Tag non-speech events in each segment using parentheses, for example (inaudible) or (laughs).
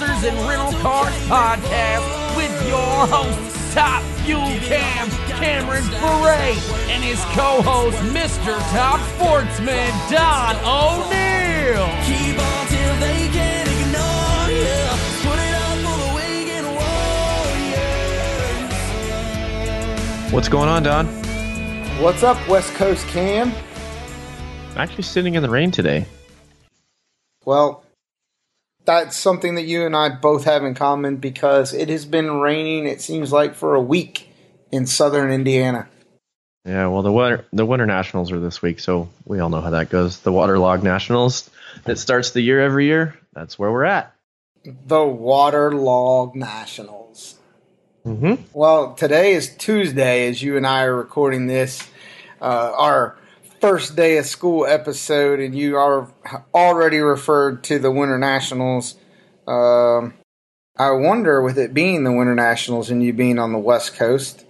Racers and Rental Cars podcast with your host, Top Fuel Cam Cameron Bure, and his co-host, Mr. Top Sportsman Don O'Neill. Keep on till they can't ignore you. Put it up for the Wigan Warriors. What's going on, Don? What's up, West Coast Cam? I'm actually sitting in the rain today. Well, that's something that you and I both have in common because it has been raining, it seems like, for a week in southern Indiana. Yeah, well, the winter the winter nationals are this week, so we all know how that goes. The waterlog nationals that starts the year every year. That's where we're at. The Waterlog Nationals. Mm-hmm. Well, today is Tuesday as you and I are recording this, uh, our first day of school episode, and you are already referred to the Winter Nationals. Um, I wonder, with it being the Winter Nationals and you being on the West Coast,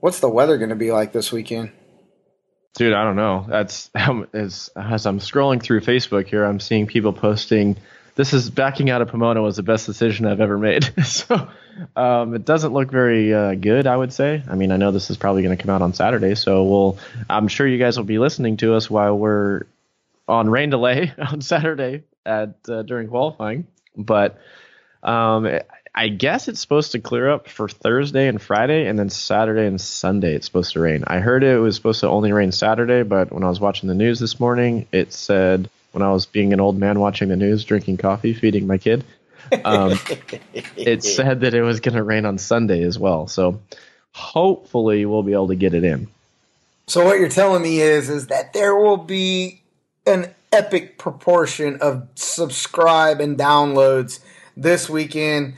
what's the weather going to be like this weekend? Dude, I don't know. That's (laughs) as as I'm scrolling through Facebook here, I'm seeing people posting. This is backing out of Pomona was the best decision I've ever made. (laughs) so um, it doesn't look very uh, good, I would say. I mean, I know this is probably going to come out on Saturday, so we'll. I'm sure you guys will be listening to us while we're on rain delay (laughs) on Saturday at uh, during qualifying. But um, I guess it's supposed to clear up for Thursday and Friday, and then Saturday and Sunday it's supposed to rain. I heard it was supposed to only rain Saturday, but when I was watching the news this morning, it said when I was being an old man watching the news, drinking coffee, feeding my kid, um, (laughs) it said that it was going to rain on Sunday as well. So hopefully we'll be able to get it in. So what you're telling me is is that there will be an epic proportion of subscribe and downloads this weekend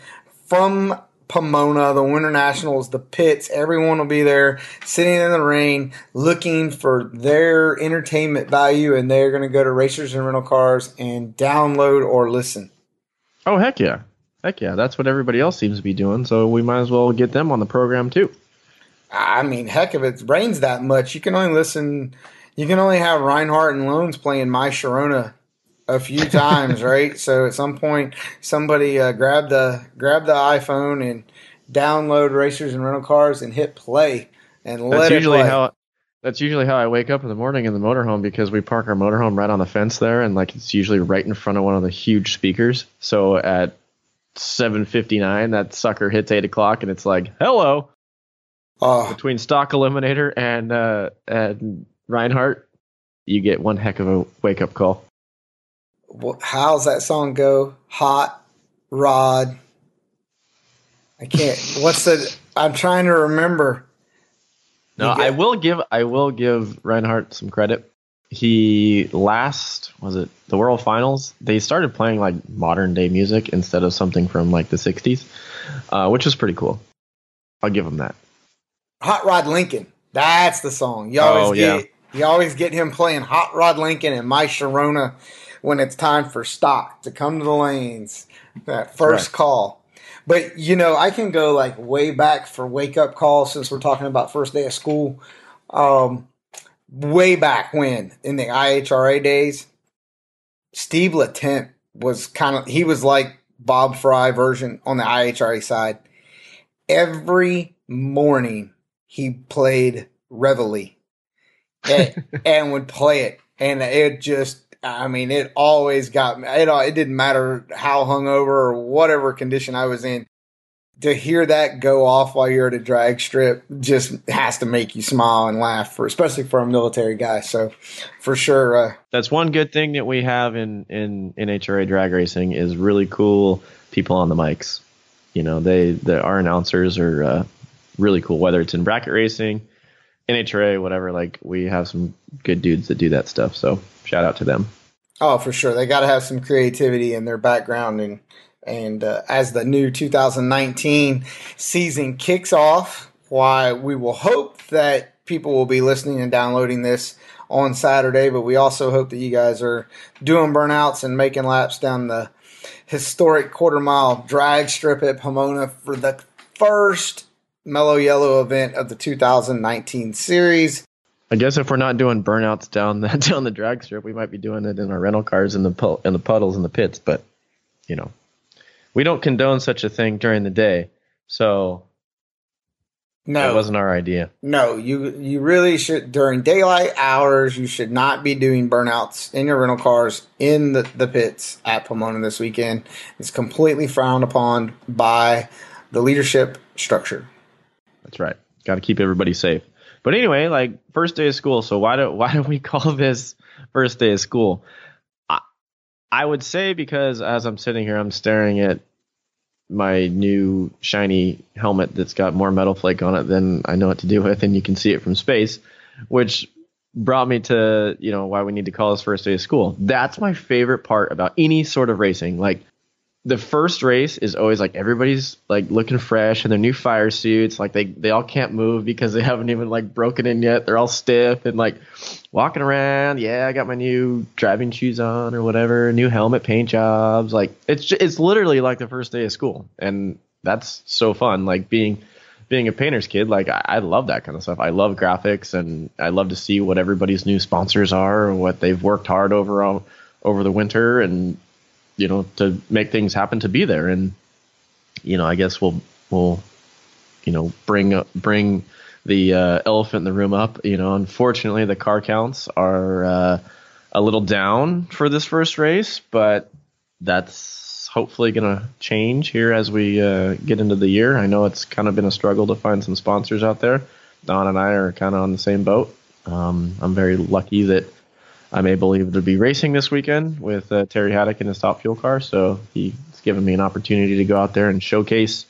from Pomona, the Winter Nationals, the pits. Everyone will be there sitting in the rain looking for their entertainment value and they're going to go to Racers and Rental Cars and download or listen. Oh heck yeah, heck yeah! That's what everybody else seems to be doing. So we might as well get them on the program too. I mean, heck, if it rains that much, you can only listen. You can only have Reinhardt and Loans playing My Sharona a few times, right? So at some point, somebody uh, grab the grab the iPhone and download Racers and Rental Cars and hit play and let That's it usually play. how. That's usually how I wake up in the morning in the motorhome because we park our motorhome right on the fence there, and like it's usually right in front of one of the huge speakers. So at seven fifty nine, that sucker hits eight o'clock, and it's like, "Hello." Oh, Between Stock Eliminator and uh, and Reinhardt, you get one heck of a wake up call. How's that song go? Hot Rod. I can't. What's the? I'm trying to remember. No, get- I will give I will give Reinhardt some credit. He last was it the World Finals? They started playing like modern day music instead of something from like the '60s, uh, which was pretty cool. I'll give him that. Hot Rod Lincoln. That's the song. You always Oh, yeah. get you always get him playing Hot Rod Lincoln and My Sharona when it's time for stock to come to the lanes. That first right. call. But you know, I can go like way back for wake up calls since we're talking about first day of school. Um way back when in the IHRA days, Steve Latent was kind of he was like Bob Frey version on the IHRA side. Every morning he played Reveille (laughs) and, and would play it, and it just. I mean, it always got me. It, it didn't matter how hungover or whatever condition I was in. To hear that go off while you're at a drag strip just has to make you smile and laugh, for especially for a military guy. So, for sure, uh, That's one good thing that we have in in NHRA drag racing is really cool people on the mics. You know, they the our announcers are uh, really cool. Whether it's in bracket racing, NHRA, whatever. Like we have some good dudes that do that stuff. So shout out to them. Oh, for sure. They got to have some creativity in their background, and and uh, as the new 2019 season kicks off, why we will hope that people will be listening and downloading this on Saturday. But we also hope that you guys are doing burnouts and making laps down the historic quarter mile drag strip at Pomona for the first Mello Yello event of the 2019 series. I guess if we're not doing burnouts down the (laughs) down the drag strip, we might be doing it in our rental cars in the pu- in the puddles in the pits. But you know, we don't condone such a thing during the day. So No, it wasn't our idea. No, you you really should during daylight hours. You should not be doing burnouts in your rental cars in the, the pits at Pomona this weekend. It's completely frowned upon by the leadership structure. That's right. Got to keep everybody safe. But anyway, like first day of school. So why do (laughs) why don't we call this first day of school? I, I would say because as I'm sitting here, I'm staring at my new shiny helmet that's got more metal flake on it than I know what to do (laughs) with, and you can see it from space, which brought me to you know why we need to call this first day of school. That's my favorite part about any sort of racing. Like the first race is always like everybody's like looking fresh in their new fire suits. Like they they all can't move because they (laughs) haven't even like broken in yet. They're all stiff and like walking around. Yeah, I got my new driving shoes on or whatever. New helmet, paint jobs. Like it's ju- it's literally like the first day of school, and that's so fun. Like being being a painter's kid, like I, I love that kind of stuff. I love graphics, and I love to see what everybody's new sponsors are and what they've worked hard over all, over the winter, and you know to make things happen to be there. And you know, I guess we'll we'll you know bring up bring the uh, elephant in the room up. You know, unfortunately, the car counts are uh, a little down for this first race, but that's hopefully going to change here as we uh, get into the year. I know it's kind of been a struggle to find some sponsors out there. Don and I are kind of on the same boat. Um, I'm very lucky that I'm able to be racing this weekend with uh, Terry Haddock in his top fuel car. So he's given me an opportunity to go out there and showcase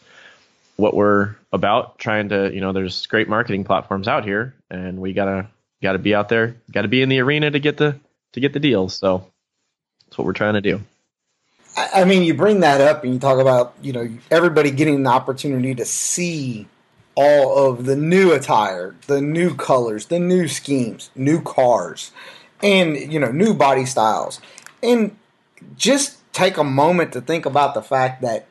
what we're about. Trying to, you know, there's great marketing platforms out here, and we gotta gotta be out there, gotta be in the arena to get the to get the deals. So that's what we're trying to do. I I mean, you bring that up and you talk about you know everybody getting an opportunity to see all of the new attire, the new colors, the new schemes, new cars, and you know new body styles, and just take a moment to think about the fact that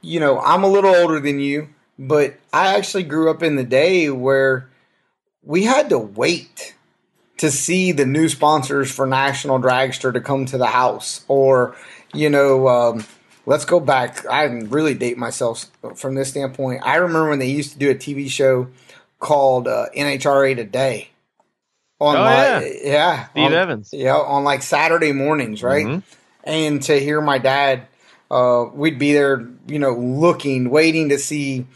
you know I'm a little older than you, but I actually grew up in the day where we had to wait to see the new sponsors for National Dragster to come to the house, or you know, um, let's go back. I really date myself from this standpoint. I remember when they used to do a TV show called uh, NHRA Today. On Oh, like, yeah, Steve on- Evans. yeah, on like Saturday mornings, right? Mhm. And to hear my dad, uh, we'd be there, you know, looking, waiting to see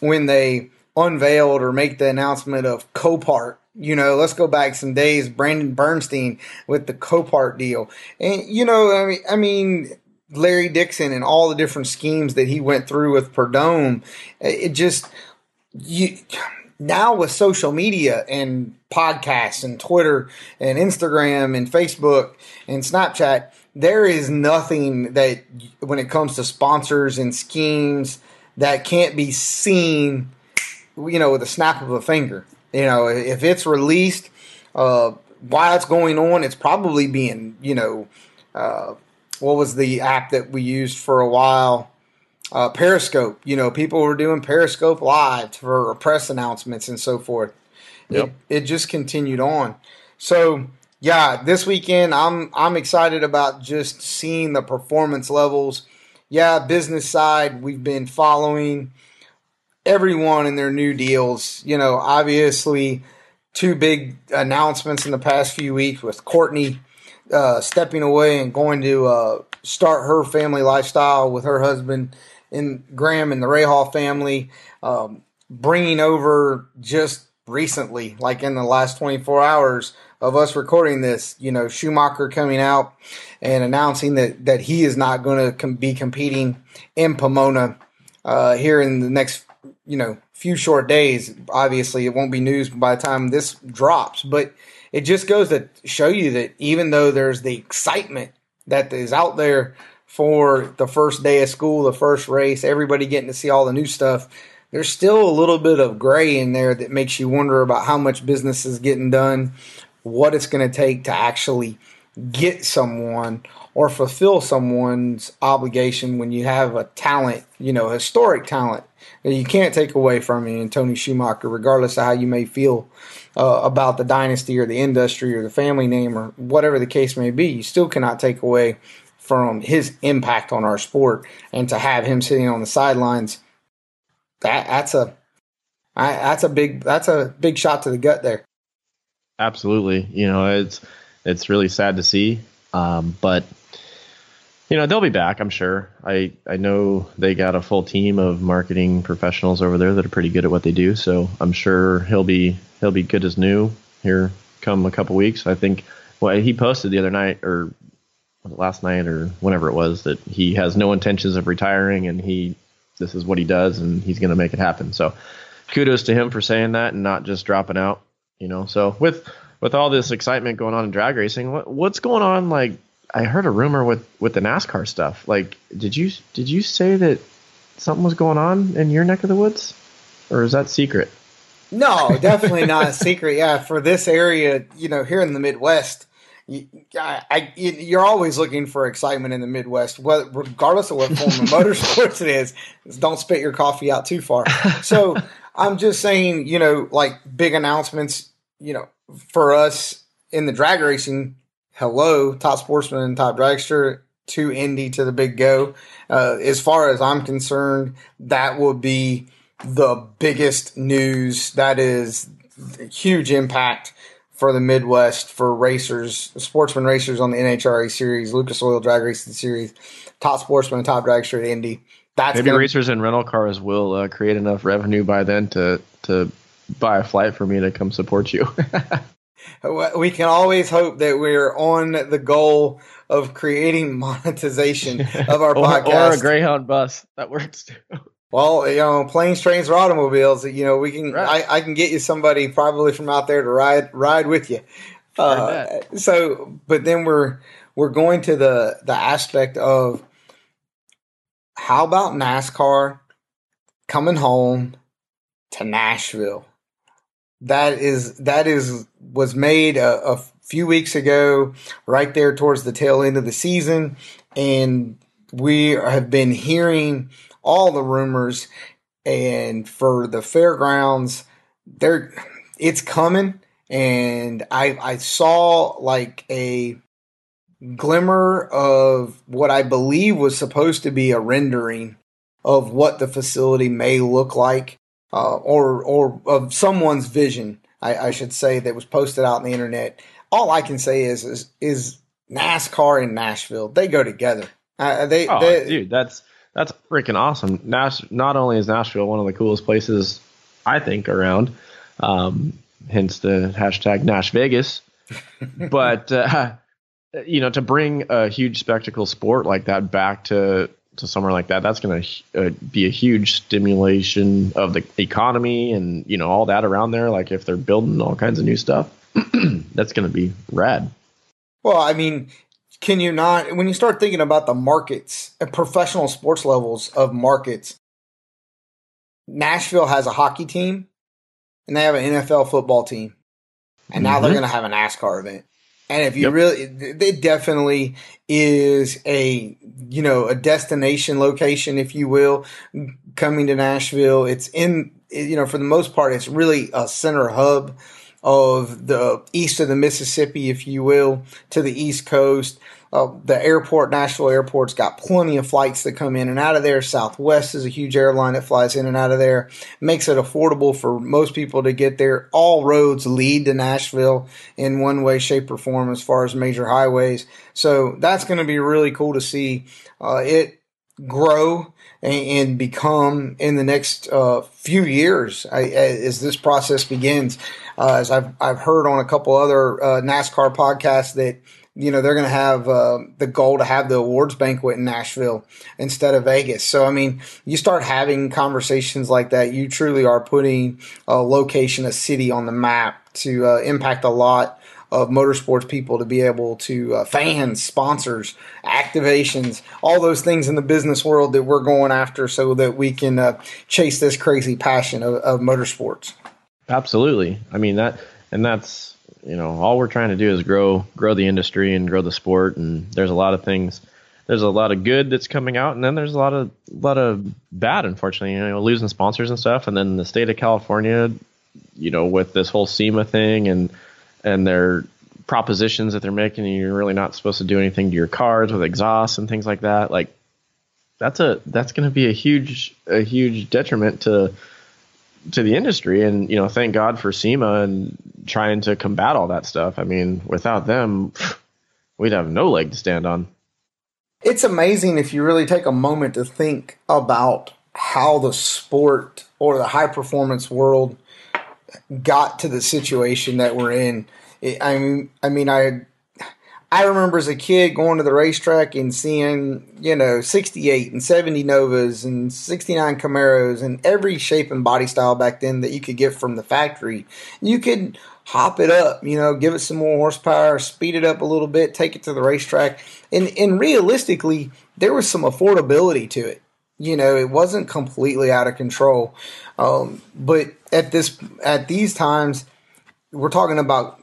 when they unveiled or make the announcement of Copart. You know, let's go back some days. Brandon Bernstein with the Copart deal, and you know, I mean, I mean, Larry Dixon and all the different schemes that he went through with Prudhomme. It just you now with social media and podcasts and Twitter and Instagram and Facebook and Snapchat, there is nothing that when it comes to sponsors and schemes that can't be seen, you know, with a snap of a finger. You know, if it's released, uh, while it's going on, it's probably being, you know, uh, what was the app that we used for a while? Uh, Periscope. You know, people were doing Periscope live for press announcements and so forth. Yep. It, it just continued on. So yeah, this weekend I'm I'm excited about just seeing the performance levels. Yeah, business side we've been following everyone in their new deals. You know, obviously two big announcements in the past few weeks with Courtney uh, stepping away and going to uh, start her family lifestyle with her husband and Graham and the Rahal family, um, bringing over just recently, like in the last 24 hours of us recording this, you know, Schumacher coming out and announcing that, that he is not going to com- be competing in Pomona uh, here in the next, you know, few short days. Obviously, it won't be news by the time this drops, but it just goes to show you that even though there's the excitement that is out there for the first day of school, the first race, everybody getting to see all the new stuff, there's still a little bit of gray in there that makes you wonder about how much business is getting done, what it's going to take to actually get someone or fulfill someone's obligation when you have a talent, you know, historic talent that you can't take away from you and Tony Schumacher, regardless of how you may feel uh, about the dynasty or the industry or the family name or whatever the case may be. You still cannot take away from his impact on our sport, and to have him sitting on the sidelines, that that's a I, that's a big that's a big shot to the gut there. Absolutely, you know it's it's really sad to see, um, but you know they'll be back. I'm sure. I I know they got a full team of marketing professionals over there that are pretty good at what they do. So I'm sure he'll be he'll be good as new here come a couple weeks. I think. Well, he posted the other night or last night or whenever it was that he has no intentions of retiring and he this is what he does and he's going to make it happen. So kudos to him for saying that and not just dropping out. You know. So with with all this excitement going on in drag racing, what, what's going on? Like I heard a rumor with with the NASCAR stuff. Like, did you did you say that something was going on in your neck of the woods, or is that secret? No, definitely not a secret. Yeah, for this area, you know, here in the Midwest, you, I, I, you're always looking for excitement in the Midwest, regardless of what form of (laughs) motorsports it is. Don't spit your coffee out too far. So I'm just saying, you know, like big announcements, you know, for us in the drag racing. Hello, top sportsman and top dragster to Indy to the big go. Uh, as far as I'm concerned, that will be the biggest news. That is huge impact for the Midwest for racers, sportsman racers on the NHRA series, Lucas Oil Drag Racing Series, top sportsman, top dragster at Indy. That's maybe gonna, racers and rental cars will uh, create enough revenue by then to to buy a flight for me to come support you. (laughs) we can always hope that we're on the goal of creating monetization of our (laughs) or, podcast or a Greyhound bus that works too. (laughs) Well, you know, planes, trains, or automobiles. You know, we can. Right. I, I can get you somebody probably from out there to ride ride with you. Uh, so, but then we're we're going to the the aspect of how about NASCAR coming home to Nashville? That is that is was made a, a few weeks ago, right there towards the tail end of the season, and we have been hearing all the rumors. And for the fairgrounds, there it's coming. And I I saw like a glimmer of what I believe was supposed to be a rendering of what the facility may look like, uh, or or of someone's vision, I, I, should say, that was posted out on the internet. All I can say is is, is NASCAR and Nashville they go together. Uh, they, oh, they, dude, that's that's freaking awesome. Nash, not only is Nashville one of the coolest places I think around, um, hence the hashtag Nash Vegas, (laughs) but uh, you know to bring a huge spectacle sport like that back to to somewhere like that, that's going to uh, be a huge stimulation of the economy and you know all that around there. Like if they're building all kinds of new stuff, (clears throat) that's going to be rad. Well, I mean, can you not when you start thinking about the markets and professional sports levels of markets nashville has a hockey team and they have an nfl football team and now mm-hmm. they're going to have a nascar event and if you yep. really it definitely is a you know a destination location if you will coming to nashville it's in you know for the most part it's really a center hub of the east of the Mississippi, if you will, to the east coast. Uh, the airport, Nashville Airport's got plenty of flights that come in and out of there. Southwest is a huge airline that flies in and out of there. Makes it affordable for most people to get there. All roads lead to Nashville in one way, shape, or form as far as major highways. So that's going to be really cool to see uh, it grow and, become in the next uh, few years as this process begins. Uh, as I've I've heard on a couple other uh, NASCAR podcasts that you know they're going to have uh, the goal to have the awards banquet in Nashville instead of Vegas. So I mean, you start having conversations like that, you truly are putting a location, a city on the map to uh, impact a lot of motorsports people to be able to uh, fans, sponsors, activations, all those things in the business world that we're going after, so that we can uh, chase this crazy passion of, of motorsports. Absolutely. I mean that, and that's you know all we're trying to do is grow grow the industry and grow the sport. And there's a lot of things. There's a lot of good that's coming out, and then there's a lot of lot of bad. Unfortunately, you know, losing sponsors and stuff. And then the state of California, you know, with this whole SEMA thing and and their propositions that they're making, and you're really not supposed to do anything to your cars with exhaust and things like that. Like that's a that's going to be a huge a huge detriment to to the industry. And you know, thank God for SEMA and trying to combat all that stuff. I mean, without them, we'd have no leg to stand on. It's amazing if you really take a moment to think about how the sport or the high performance world got to the situation that we're in. I mean, I mean, I I remember as a kid going to the racetrack and seeing, you know, 68 and 70 Novas and 69 Camaros and every shape and body style back then that you could get from the factory. You could hop it up, you know, give it some more horsepower, speed it up a little bit, take it to the racetrack. And, and realistically, there was some affordability to it. You know, it wasn't completely out of control. Um, but at this, at these times, we're talking about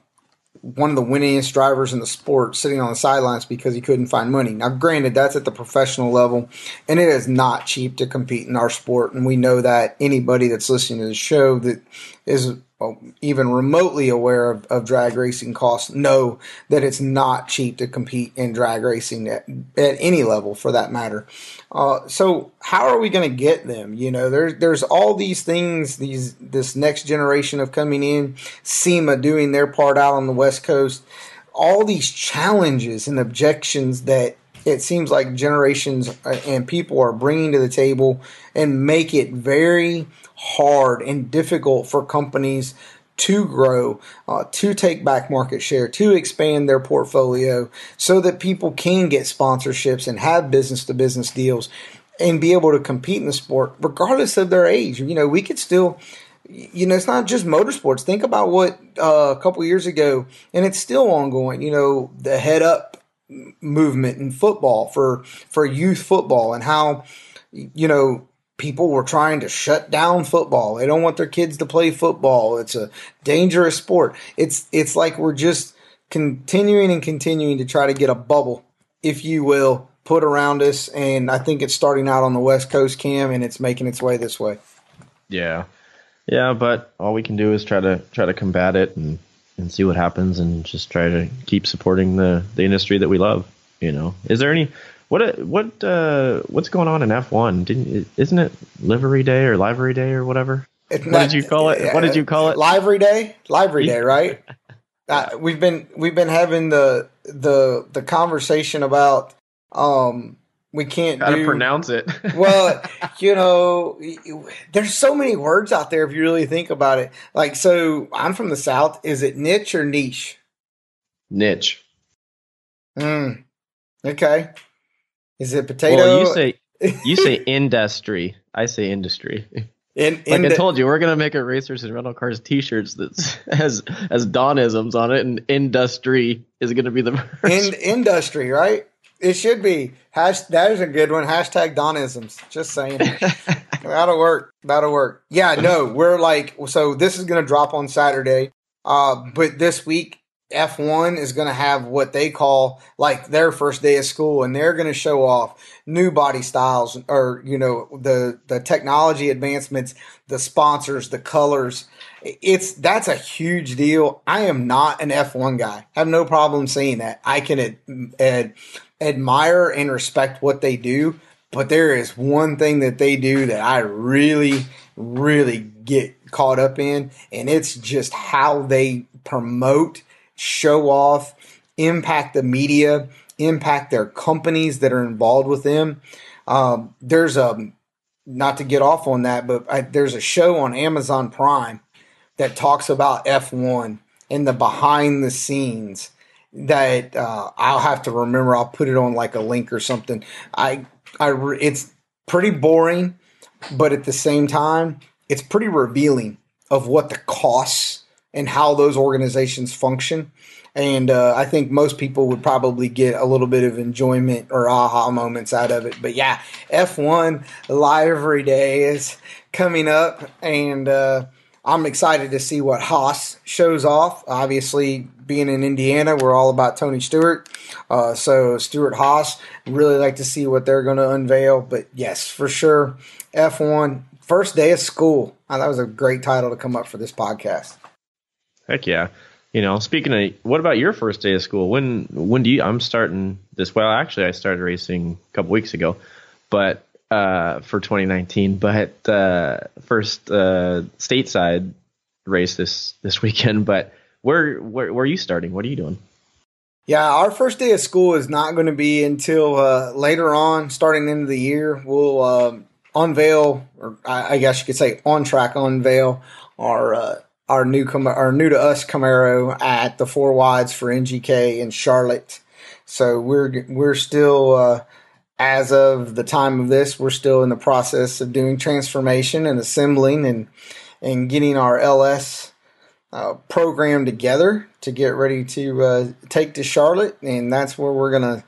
one of the winningest drivers in the sport sitting on the sidelines because he couldn't find money. Now, granted, that's at the professional level, and it is not cheap to compete in our sport, and we know that anybody that's listening to the show that is even remotely aware of, of, drag racing costs know that it's not cheap to compete in drag racing at, at any level for that matter. Uh, so how are we going to get them? You know, there's there's all these things, these this next generation of coming in, SEMA doing their part out on the West Coast, all these challenges and objections that it seems like generations uh, and people are bringing to the table and make it very hard and difficult for companies to grow, uh, to take back market share, to expand their portfolio so that people can get sponsorships and have business to business deals and be able to compete in the sport regardless of their age. You know, we could still you know, it's not just motorsports. Think about what uh, a couple years ago, and it's still ongoing. You know, the head up movement in football for for youth football, and how you know people were trying to shut down football. They don't want their kids to play football. It's a dangerous sport. It's it's like we're just continuing and continuing to try to get a bubble, if you will, put around us. And I think it's starting out on the West Coast, Cam, and it's making its way this way. Yeah, yeah. But all we can do is try to try to combat it and and see what happens, and just try to keep supporting the the industry that we love. You know, is there any what what uh, what's going on in F one? Didn't isn't it Livery Day or Livery Day or whatever? It's what not- did you call it? What did you call it? Livery Day, Livery Day, right? (laughs) uh, we've been we've been having the the the conversation about um we can't How to do pronounce it? (laughs) well, you know, there's so many words out there if you really think about it. Like, so I'm from the South. Is it niche or niche? niche. Mm. Okay. Is it potato? Well, you say you say (laughs) industry. I say industry. in, Like I the- told you, we're gonna make a racers and rental cars T-shirts that has has Donisms on it, and industry is gonna be the (laughs) first. in industry, right? It should be. Hash, that is a good one. Hashtag Donisms. Just saying. (laughs) That'll work. That'll work. Yeah, no, we're like, so this is going to drop on Saturday. Uh, but this week, F1 is going to have what they call like their first day of school, and they're going to show off new body styles or, you know, the, the technology advancements, the sponsors, the colors. It's that's a huge deal. I am not an F1 guy. I have no problem saying that. I can ad, ad, admire and respect what they do, but there is one thing that they do that I really, really get caught up in, and it's just how they promote, show off, impact the media, impact their companies that are involved with them. Um, there's a not to get off on that, but I, there's a show on Amazon Prime that talks about F1 and the behind the scenes that uh, I'll have to remember. I'll put it on like a link or something. I, I, re- it's pretty boring, but at the same time, it's pretty revealing of what the costs and how those organizations function. And uh, I think most people would probably get a little bit of enjoyment or aha moments out of it. But yeah, F1 Livery Day is coming up, and uh, I'm excited to see what Haas shows off. Obviously, being in Indiana, we're all about Tony Stewart. Uh, so, Stewart Haas, really like to see what they're going to unveil. But yes, for sure, F1, first day of school. Uh, that was a great title to come up for this podcast. Heck yeah. you know, speaking of, what about your first day of school? When when do you? I'm starting this. Well, actually, I started racing a couple weeks ago, but uh, for 2019. But uh, first uh, stateside race this this weekend. (laughs) But where where where are you starting? What are you doing? Yeah, our first day of school is not going to be until uh, later on, starting into the year. We'll um, unveil, or I, I guess you could say, on track unveil our uh, our new Cam- our new to us Camaro at the four wides for NGK in Charlotte. So we're we're still uh, as of the time of this, we're still in the process of doing transformation and assembling and and getting our LS uh, program together to get ready to uh, take to Charlotte, and that's where we're gonna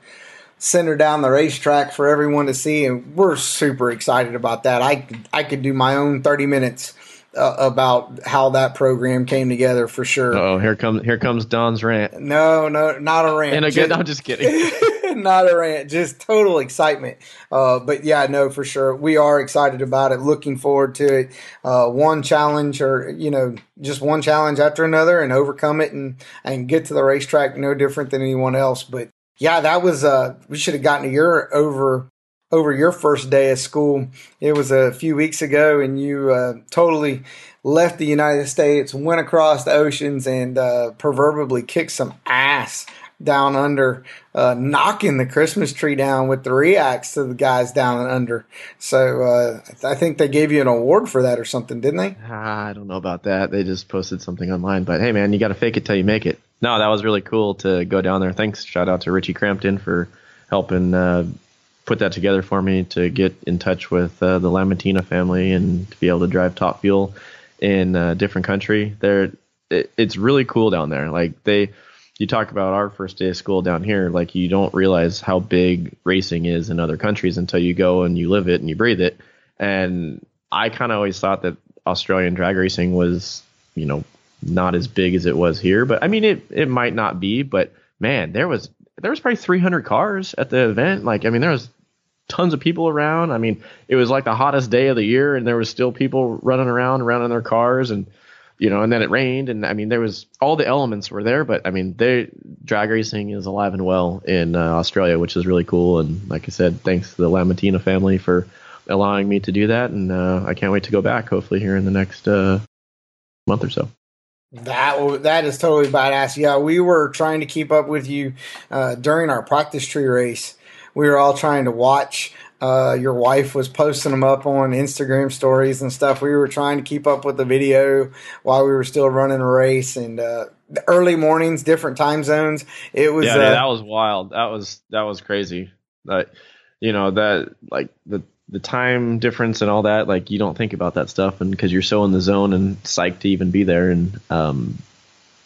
send her down the racetrack for everyone to see, and we're super excited about that. I I could do my own thirty minutes uh, about how that program came together for sure. Oh, here comes here comes Don's rant. No, no, not a rant. And again, Just- I'm just kidding. (laughs) (laughs) not a rant, just total excitement. Uh, but yeah, no, for sure, we are excited about it. Looking forward to it. Uh, one challenge, or you know, just one challenge after another, and overcome it, and and get to the racetrack no different than anyone else. But yeah, that was. Uh, we should have gotten to your over over your first day of school. It was a few weeks ago, and you uh, totally left the United States, went across the oceans, and uh, proverbially kicked some ass down under, uh, knocking the Christmas tree down with the reacts to the guys down and under. So uh, I think they gave you an award for that or something, didn't they? Ah, I don't know about that. They just posted something online, but hey, man, you got to fake it till you make it. No, that was really cool to go down there. Thanks, shout out to Richie Crampton for helping uh, put that together for me to get in touch with uh, the Lamattina family and to be able to drive Top Fuel in a different country. There, it, it's really cool down there. Like they, you talk about our first day of school down here. Like you don't realize how big racing is in other countries until you go and you live it and you breathe it. And I kind of always thought that Australian drag racing was, you know, not as big as it was here. But I mean, it it might not be. But man, there was there was probably 300 cars at the event. Like I mean, there was tons of people around. I mean, it was like the hottest day of the year, and there was still people running around, around in their cars, and you know, and then it rained, and I mean, there was all the elements were there. But I mean, they drag racing is alive and well in uh, Australia, which is really cool. And like I said, thanks to the Lamattina family for allowing me to do that, and uh, I can't wait to go back. Hopefully, here in the next uh, month or so. That that is totally badass. Yeah, we were trying to keep up with you uh, during our practice tree race. We were all trying to watch. Uh, your wife was posting them up on Instagram stories and stuff. We were trying to keep up with the video while we were still running a race and uh, the early mornings, different time zones. It was yeah, uh, dude, that was wild. That was that was crazy. That you know that like the the time difference and all that. Like you don't think about that stuff, and because you're so in the zone and psyched to even be there, and um,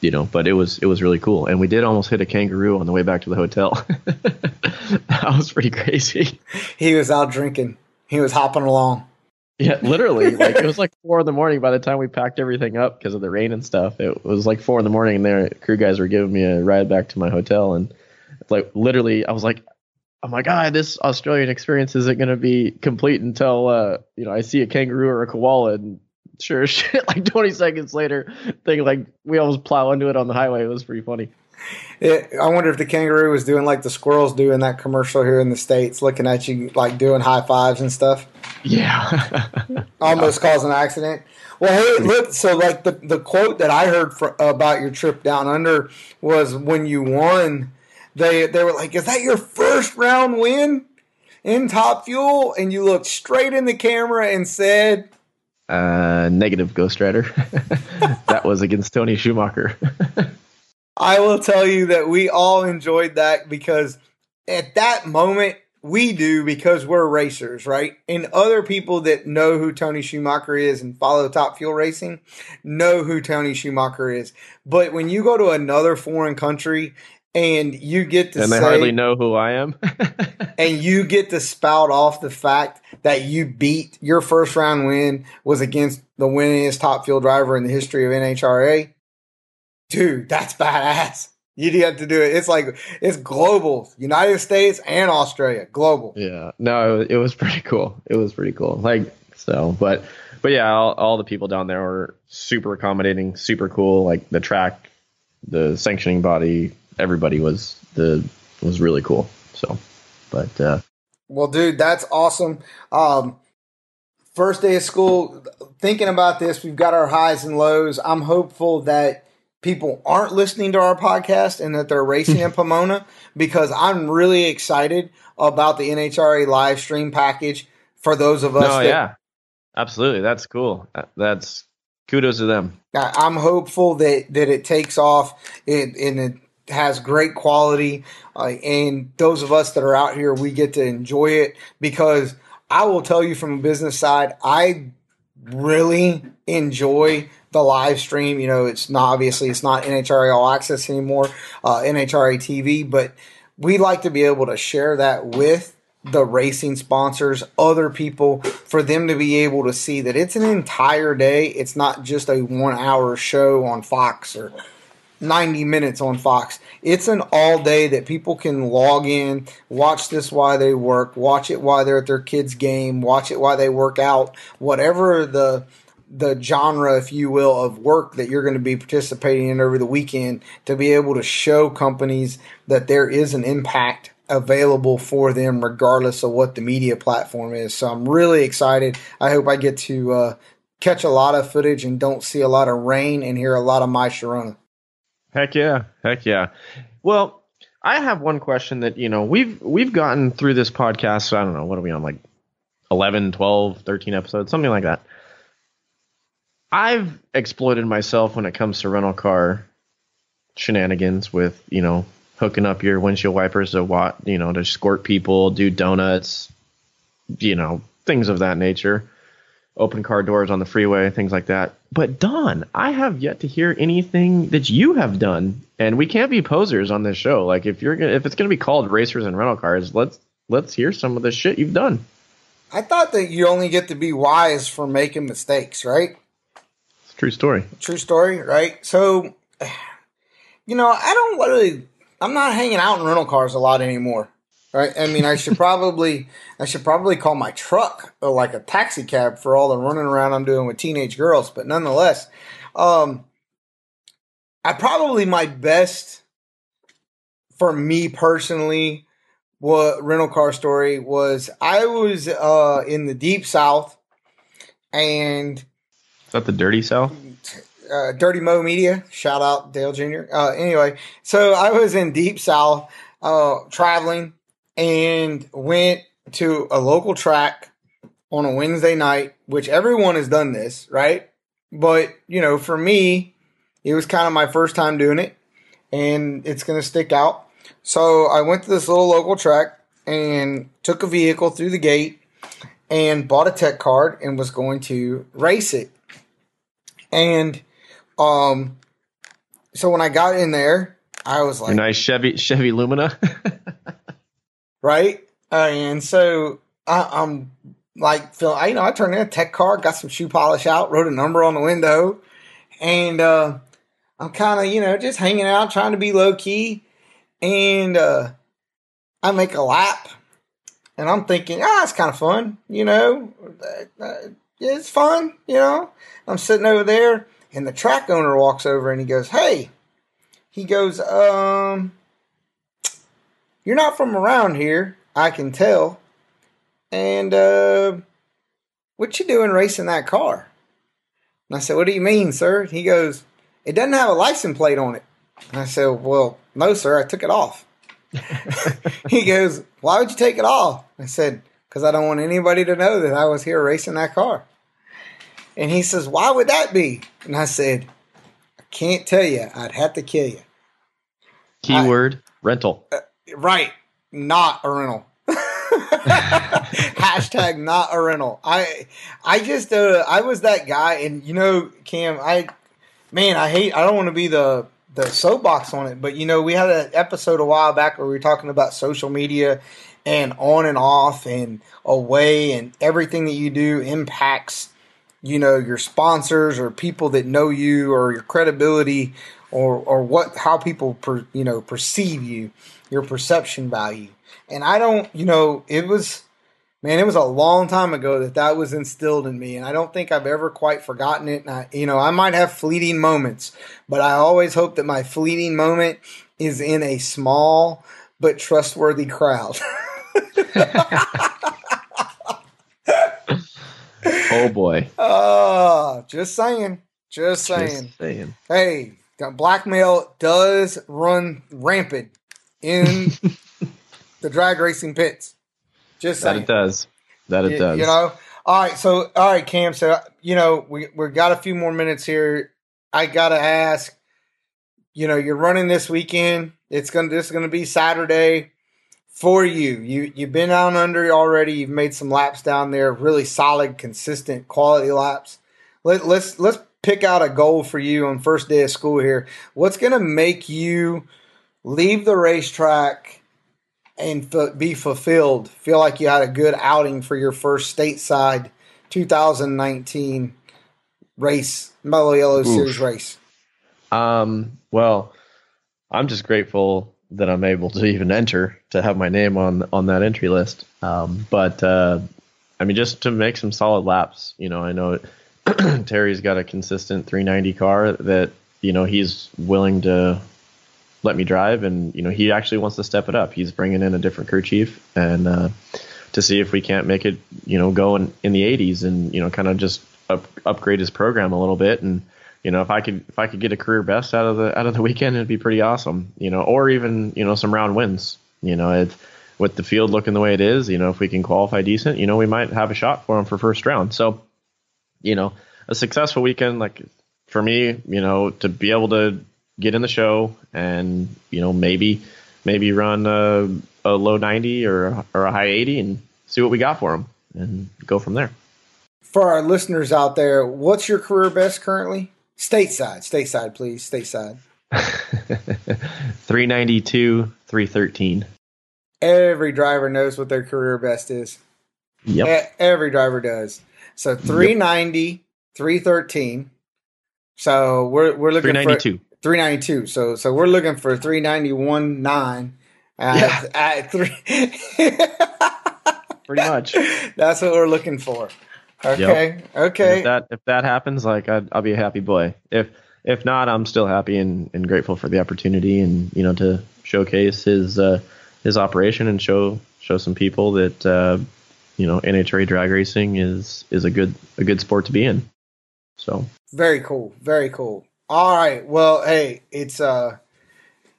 you know. But it was it was really cool, and we did almost hit a kangaroo on the way back to the hotel. (laughs) that was pretty crazy. he was out drinking. He was hopping along. Yeah, literally. (laughs) Like it was like four in the morning by the time we packed everything up because of the rain and stuff. It was like four in the morning, and their crew guys were giving me a ride back to my hotel, and like literally, I was like, "Oh my god, this Australian experience isn't going to be complete until uh, you know I see a kangaroo or a koala." And sure as (laughs) shit, like 20 seconds later, thing like we almost plow into it on the highway. It was pretty funny. It, I wonder if the kangaroo was doing like the squirrels do in that commercial here in the states, looking at you like doing high fives and stuff. Yeah, (laughs) almost caused an accident. Well, hey, look. So, like the the quote that I heard fr about your trip down under was when you won. They they were like, "Is that your first round win in Top Fuel?" And you looked straight in the camera and said, uh, negative Ghost Rider. (laughs) that was against Tony Schumacher. (laughs) I will tell you that we all enjoyed that because at that moment we do because we're racers, right? And other people that know who Tony Schumacher is and follow Top Fuel Racing know who Tony Schumacher is. But when you go to another foreign country and you get to and they say, hardly know who I am. (laughs) and you get to spout off the fact that you beat your first round win was against the winningest top fuel driver in the history of NHRA. Dude, that's badass. You have to do it. It's like it's global, United States and Australia, global. Yeah, no, it, it was pretty cool. It was pretty cool. Like so, but but yeah, all, all the people down there were super accommodating, super cool. Like the track the sanctioning body, everybody was the was really cool. So, but uh, Well, dude, that's awesome. Um, first day of school, thinking about this, we've got our highs and lows. I'm hopeful that people aren't listening to our podcast and that they're racing in (laughs) Pomona because I'm really excited about the NHRA live stream package for those of us no, that yeah, absolutely, that's cool. That's kudos to them. I'm hopeful that that it takes off and, and it has great quality. Uh, and those of us that are out here, we get to enjoy it because I will tell you from a business side, I really enjoy the live stream. You know, it's not obviously it's not NHRA All Access anymore, uh, NHRA TV, but we like to be able to share that with the racing sponsors, other people, for them to be able to see that it's an entire day. It's not just a one hour show on Fox or 90 minutes on Fox. It's an all day that people can log in, watch this while they work, watch it while they're at their kids' game, watch it while they work out, whatever the the genre, if you will, of work that you're going to be participating in over the weekend to be able to show companies that there is an impact available for them regardless of what the media platform is. So I'm really excited. I hope I get to uh, catch a lot of footage and don't see a lot of rain and hear a lot of my Sharona. Heck yeah, heck yeah. Well, I have one question that you know we've we've gotten through this podcast. I don't know what are we on like 11, 12, 13 episodes, something like that. I've exploited myself when it comes to rental car shenanigans with you know hooking up your windshield wipers to what you know to escort people, do donuts, you know things of that nature open car doors on the freeway, things like that. But Don, I have yet to hear anything that you have done, and we can't be posers on this show. Like if you're gonna, if it's gonna be called racers and rental cars, let's let's hear some of the shit you've done. I thought that you only get to be wise for making mistakes, right? It's a true story. True story, right? So, (sighs) you know, I don't really, I'm not hanging out in rental cars a lot anymore, right? I mean, I should probably, I should probably call my truck uh, like a taxi cab for all the running around I'm doing with teenage girls, but nonetheless, um, I probably my best for me personally, what rental car story was I was uh in the deep south and Is that the dirty south? uh, Dirty Mo Media. Shout out Dale Jr. Uh, anyway, so I was in Deep South uh, traveling and went to a local track on a Wednesday night, which everyone has done this, right? But, you know, for me, it was kind of my first time doing it and it's going to stick out. So I went to this little local track and took a vehicle through the gate and bought a tech card and was going to race it. And um, so when I got in there, I was like, nice Chevy Chevy Lumina. (laughs) right? Uh, and so I, I'm like, feel, I, you know, I turned in a tech card, got some shoe polish out, wrote a number on the window, and uh, I'm kind of, you know, just hanging out, trying to be low key. And uh, I make a lap, and I'm thinking, ah, it's kind of fun, you know, uh, uh, it's fun, you know. I'm sitting over there, and the track owner walks over and he goes, hey, he goes, um, you're not from around here, I can tell. And uh, what you doing racing that car? And I said, What do you mean, sir? He goes, It doesn't have a license plate on it. And I said, Well, no, sir, I took it off. (laughs) he goes, Why would you take it off? I said, Because I don't want anybody to know that I was here racing that car. And he says, Why would that be? And I said, I can't tell you. I'd have to kill you. Keyword rental. Right. Not a rental. (laughs) Hashtag not a rental. I I just uh I was that guy and you know, Cam, I man, I hate I don't want to be the the soapbox on it, but you know, we had an episode a while back where we were talking about social media and on and off and away and everything that you do impacts you know your sponsors or people that know you or your credibility or or what how people per, you know perceive you your perception value and i don't you know it was man, it was a long time ago that that was instilled in me, and I don't think I've ever quite forgotten it. And I, you know, I might have fleeting moments, but I always hope that my fleeting moment is in a small but trustworthy crowd. (laughs) (laughs) Oh boy. uh, just saying, just saying. Just saying. Hey, blackmail does run rampant in (laughs) the drag racing pits. Just That saying. it does. That it You- does. You know. All right. So, all right, Cam. So, you know, we we got a few more minutes here. I gotta ask. You know, you're running this weekend. It's gonna. This is gonna be Saturday for you. You you've been down under already. You've made some laps down there. Really solid, consistent, quality laps. Let, let's let's pick out a goal for you on first day of school here. What's gonna make you leave the racetrack? and f- be fulfilled. Feel like you had a good outing for your first stateside 2019 race, Mello Yello Series race. Um, well, I'm just grateful that I'm able to even enter to have my name on on that entry list. Um, but uh, I mean, just to make some solid laps. You know, I know (clears throat) Terry's got a consistent 390 car that you know he's willing to let me drive, and you know he actually wants to step it up. He's bringing in a different crew chief and uh, to see if we can't make it, you know, go in, in the 80s and you know kind of just up, upgrade his program a little bit and you know, if I could if I could get a career best out of the out of the (laughs) weekend, it'd be pretty awesome. You know, or even you know some round wins. You know, it, with the field looking the way it is, you know, if we can qualify decent, you know, we might have a shot for him for first round. So, you know, a successful weekend, like for me, you know, to be able to get in the show and you know maybe maybe run a, a low 90 or or a high 80 and see what we got for him and go from there. For our listeners out there, what's your career best currently? Stateside, stateside, please, stateside. (laughs) 392, 313. Every driver knows what their career best is. Yep. Every driver does. So 390, 313. So we're we're looking for 392. 392. So so we're looking for 391 9 at, at three. (laughs) Pretty much. That's what we're looking for. Okay. And Okay. If that if that happens, like I'd, I'll be a happy boy. If if not, I'm still happy and, and grateful for the opportunity and you know to showcase his uh, his operation and show show some people that uh, you know NHRA drag racing is is a good a good sport to be in. So Very cool. Very cool. All right. Well, hey, it's uh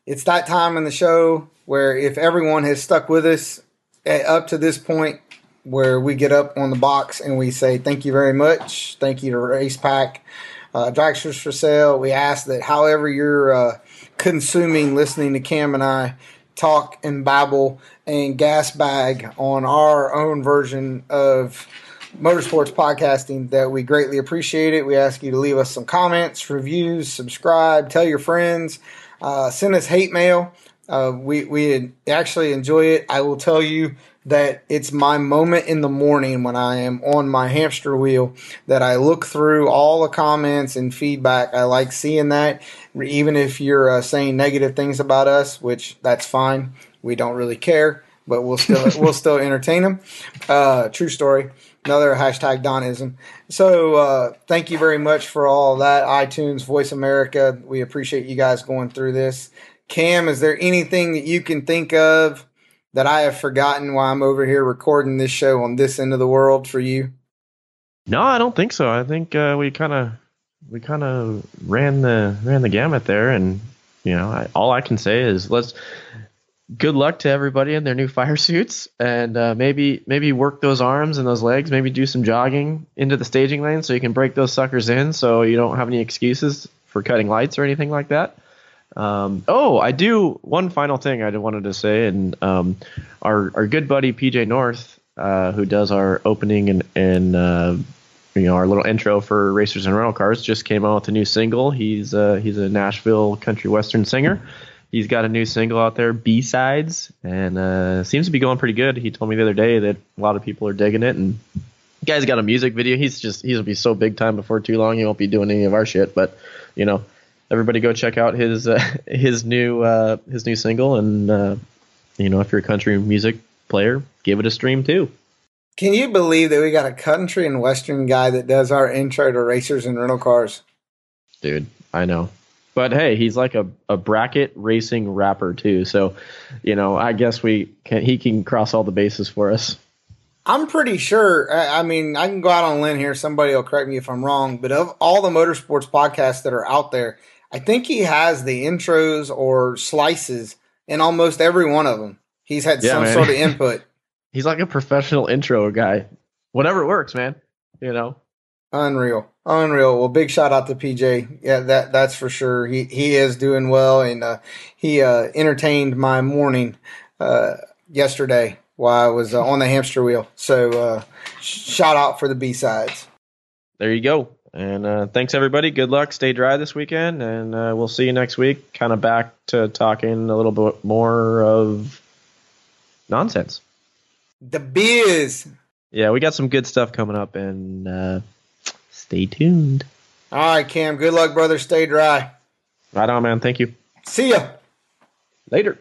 it's that time in the show where if everyone has stuck with us eh, up to this point where we get up on the box and we say thank you very much. Thank you to Race Pack, uh, Dragsters for Sale. We ask that however you're uh, consuming, listening to Cam and I talk and babble and gas bag on our own version of motorsports podcasting that we greatly appreciate it. We ask you to leave us some comments, reviews, subscribe, tell your friends, uh, send us hate mail. Uh, we we actually enjoy it. I will tell you that it's my moment in the morning when I am on my hamster wheel that I look through all the comments and feedback. I like seeing that, even if you're uh, saying negative things about us, which that's fine. We don't really care, but we'll still (laughs) we'll still entertain them. Uh, true story. Another hashtag Donism. So uh, thank you very much for all that. iTunes, VoiceAmerica. We appreciate you guys going through this. Cam, is there anything that you can think of that I have forgotten while I'm over here recording this show on this end of the world for you? no, I don't think so. I think uh, we kind of we kind of ran the ran the gamut there, and you know, I, all I can say is let's good luck to everybody in their new fire (laughs) suits, and uh, maybe maybe work those arms and those legs. Maybe do some jogging into the staging lane so you can break those suckers in, so you don't have any excuses for cutting lights or anything like that. Um, oh, I do one final thing I wanted to say, and um, our our good buddy PJ North, uh, who does our opening and and uh, you know our little intro for racers and rental cars, just came out with a new single. He's uh, he's a Nashville country western singer. He's got a new single out there, B sides, and uh, seems to be going pretty good. He told me the other day that a lot of people are digging it, and guy's got a music video. He's just gonna be so big time before too long. He won't be doing any of our shit, but you know everybody go check out his uh, (laughs) his new uh, his new single and uh, you know if you're a country music player give it a stream too Can you believe that we got a country and western guy that does our intro to racers and rental cars? dude. I know. But hey, he's like a, a bracket racing rapper too. So, you know, I guess we can he can cross all the bases for us. I'm pretty sure. I I mean, I can go out on a limb here. Somebody will correct me if I'm wrong. But of all the motorsports podcasts that are out there, I think he has the intros or slices in almost every one of them. He's had Yeah, some man. sort of (laughs) input. He's like a professional intro guy. Whatever works, man. You know. Unreal, unreal. Well, big shout out to PJ. Yeah, that that's for sure. He he is doing well, and uh, he uh, entertained my morning uh, yesterday while I was uh, on the hamster wheel. So uh, shout out for the B sides. There you go. And uh, thanks everybody. Good luck. Stay dry this weekend, and uh, we'll see you next week. Kind of back to talking a little bit more of nonsense. The biz. Yeah, we got some good stuff coming up, and uh, stay tuned. All right, Cam. Good luck, brother. Stay dry. Right on, man. Thank you. See ya. Later.